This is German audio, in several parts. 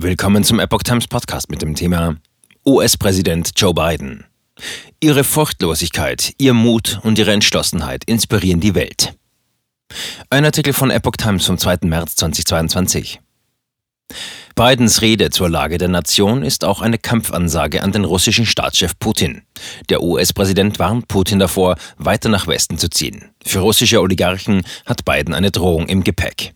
Willkommen zum Epoch Times Podcast mit dem Thema US-Präsident Joe Biden. Ihre Furchtlosigkeit, ihr Mut und ihre Entschlossenheit inspirieren die Welt. Ein Artikel von Epoch Times vom 2. März 2022. Bidens Rede zur Lage der Nation ist auch eine Kampfansage an den russischen Staatschef Putin. Der US-Präsident warnt Putin davor, weiter nach Westen zu ziehen. Für russische Oligarchen hat Biden eine Drohung im Gepäck.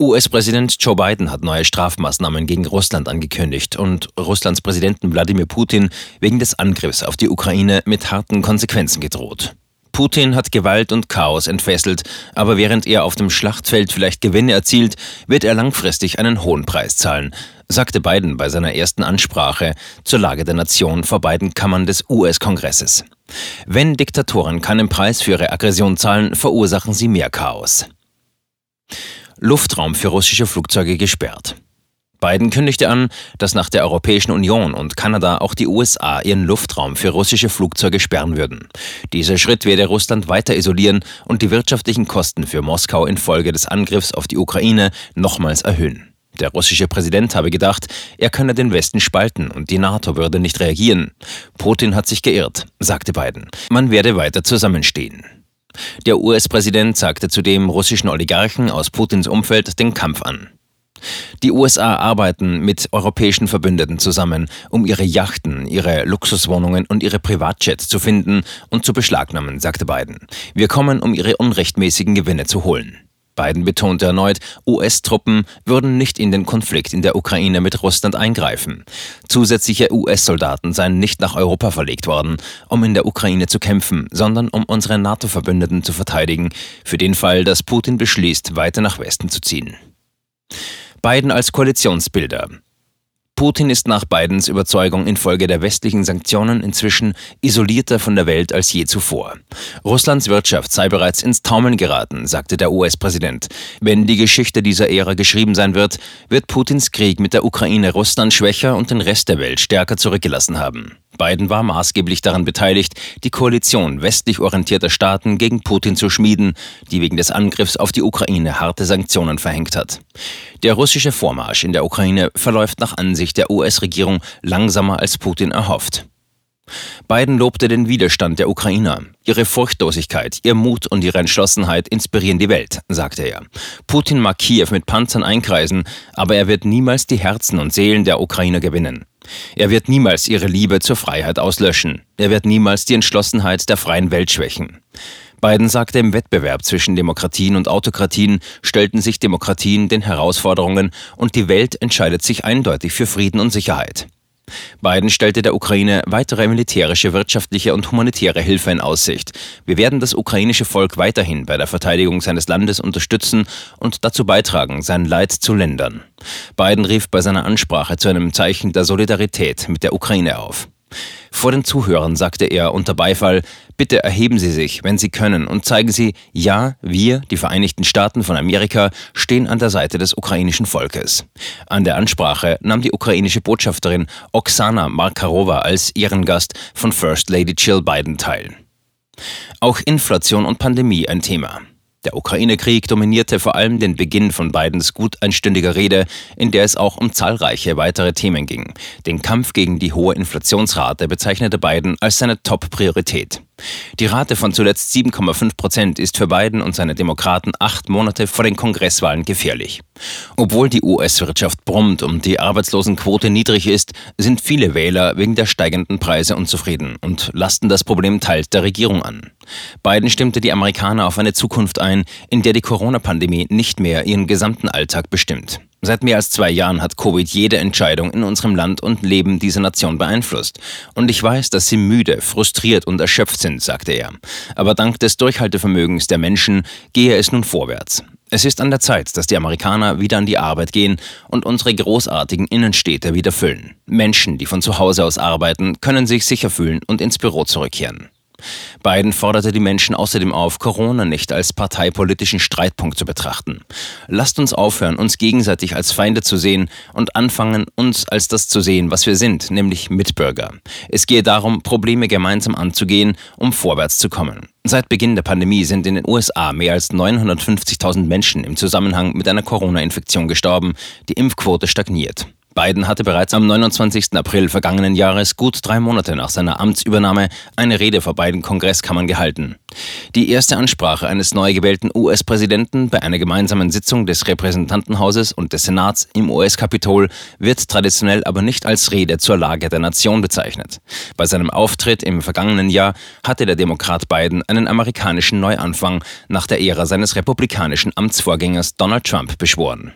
US-Präsident Joe Biden hat neue Strafmaßnahmen gegen Russland angekündigt und Russlands Präsidenten Wladimir Putin wegen des Angriffs auf die Ukraine mit harten Konsequenzen gedroht. Putin hat Gewalt und Chaos entfesselt, aber während er auf dem Schlachtfeld vielleicht Gewinne erzielt, wird er langfristig einen hohen Preis zahlen, sagte Biden bei seiner ersten Ansprache zur Lage der Nation vor beiden Kammern des US-Kongresses. Wenn Diktatoren keinen Preis für ihre Aggression zahlen, verursachen sie mehr Chaos. Luftraum für russische Flugzeuge gesperrt. Biden kündigte an, dass nach der Europäischen Union und Kanada auch die USA ihren Luftraum für russische Flugzeuge sperren würden. Dieser Schritt werde Russland weiter isolieren und die wirtschaftlichen Kosten für Moskau infolge des Angriffs auf die Ukraine nochmals erhöhen. Der russische Präsident habe gedacht, er könne den Westen spalten und die NATO würde nicht reagieren. Putin hat sich geirrt, sagte Biden. Man werde weiter zusammenstehen. Der US-Präsident sagte zudem russischen Oligarchen aus Putins Umfeld den Kampf an. Die USA arbeiten mit europäischen Verbündeten zusammen, um ihre Yachten, ihre Luxuswohnungen und ihre Privatjets zu finden und zu beschlagnahmen, sagte Biden. Wir kommen, um ihre unrechtmäßigen Gewinne zu holen. Biden betonte erneut, US-Truppen würden nicht in den Konflikt in der Ukraine mit Russland eingreifen. Zusätzliche US-Soldaten seien nicht nach Europa verlegt worden, um in der Ukraine zu kämpfen, sondern um unsere NATO-Verbündeten zu verteidigen, für den Fall, dass Putin beschließt, weiter nach Westen zu ziehen. Biden als Koalitionsbilder. Putin ist nach Bidens Überzeugung infolge der westlichen Sanktionen inzwischen isolierter von der Welt als je zuvor. Russlands Wirtschaft sei bereits ins Taumeln geraten, sagte der US-Präsident. Wenn die Geschichte dieser Ära geschrieben sein wird, wird Putins Krieg mit der Ukraine Russland schwächer und den Rest der Welt stärker zurückgelassen haben. Biden war maßgeblich daran beteiligt, die Koalition westlich orientierter Staaten gegen Putin zu schmieden, die wegen des Angriffs auf die Ukraine harte Sanktionen verhängt hat. Der russische Vormarsch in der Ukraine verläuft nach Ansicht der US-Regierung langsamer als Putin erhofft. Biden lobte den Widerstand der Ukrainer. Ihre Furchtlosigkeit, ihr Mut und ihre Entschlossenheit inspirieren die Welt, sagte er. Putin mag Kiew mit Panzern einkreisen, aber er wird niemals die Herzen und Seelen der Ukrainer gewinnen. Er wird niemals ihre Liebe zur Freiheit auslöschen. Er wird niemals die Entschlossenheit der freien Welt schwächen. Biden sagte, im Wettbewerb zwischen Demokratien und Autokratien stellten sich Demokratien den Herausforderungen und die Welt entscheidet sich eindeutig für Frieden und Sicherheit. Biden stellte der Ukraine weitere militärische, wirtschaftliche und humanitäre Hilfe in Aussicht. Wir werden das ukrainische Volk weiterhin bei der Verteidigung seines Landes unterstützen und dazu beitragen, sein Leid zu lindern. Biden rief bei seiner Ansprache zu einem Zeichen der Solidarität mit der Ukraine auf. Vor den Zuhörern sagte er unter Beifall, bitte erheben Sie sich, wenn Sie können, und zeigen Sie, ja, wir, die Vereinigten Staaten von Amerika, stehen an der Seite des ukrainischen Volkes. An der Ansprache nahm die ukrainische Botschafterin Oksana Markarova als Ehrengast von First Lady Jill Biden teil. Auch Inflation und Pandemie ein Thema. Der Ukraine-Krieg dominierte vor allem den Beginn von Bidens gut einstündiger Rede, in der es auch um zahlreiche weitere Themen ging. Den Kampf gegen die hohe Inflationsrate bezeichnete Biden als seine Top-Priorität. Die Rate von zuletzt 7,5 Prozent ist für Biden und seine Demokraten acht Monate vor den Kongresswahlen gefährlich. Obwohl die US-Wirtschaft brummt und die Arbeitslosenquote niedrig ist, sind viele Wähler wegen der steigenden Preise unzufrieden und lasten das Problem teils der Regierung an. Biden stimmte die Amerikaner auf eine Zukunft ein, in der die Corona-Pandemie nicht mehr ihren gesamten Alltag bestimmt. Seit mehr als zwei Jahren hat Covid jede Entscheidung in unserem Land und Leben dieser Nation beeinflusst. Und ich weiß, dass Sie müde, frustriert und erschöpft sind, sagte er. Aber dank des Durchhaltevermögens der Menschen gehe es nun vorwärts. Es ist an der Zeit, dass die Amerikaner wieder an die Arbeit gehen und unsere großartigen Innenstädte wieder füllen. Menschen, die von zu Hause aus arbeiten, können sich sicher fühlen und ins Büro zurückkehren. Biden forderte die Menschen außerdem auf, Corona nicht als parteipolitischen Streitpunkt zu betrachten. Lasst uns aufhören, uns gegenseitig als Feinde zu sehen und anfangen, uns als das zu sehen, was wir sind, nämlich Mitbürger. Es gehe darum, Probleme gemeinsam anzugehen, um vorwärts zu kommen. Seit Beginn der Pandemie sind in den USA mehr als 950.000 Menschen im Zusammenhang mit einer Corona-Infektion gestorben. Die Impfquote stagniert. Biden hatte bereits am 29. April vergangenen Jahres, gut drei Monate nach seiner Amtsübernahme, eine Rede vor beiden Kongresskammern gehalten. Die erste Ansprache eines neu gewählten US-Präsidenten bei einer gemeinsamen Sitzung des Repräsentantenhauses und des Senats im US-Kapitol wird traditionell aber nicht als Rede zur Lage der Nation bezeichnet. Bei seinem Auftritt im vergangenen Jahr hatte der Demokrat Biden einen amerikanischen Neuanfang nach der Ära seines republikanischen Amtsvorgängers Donald Trump beschworen.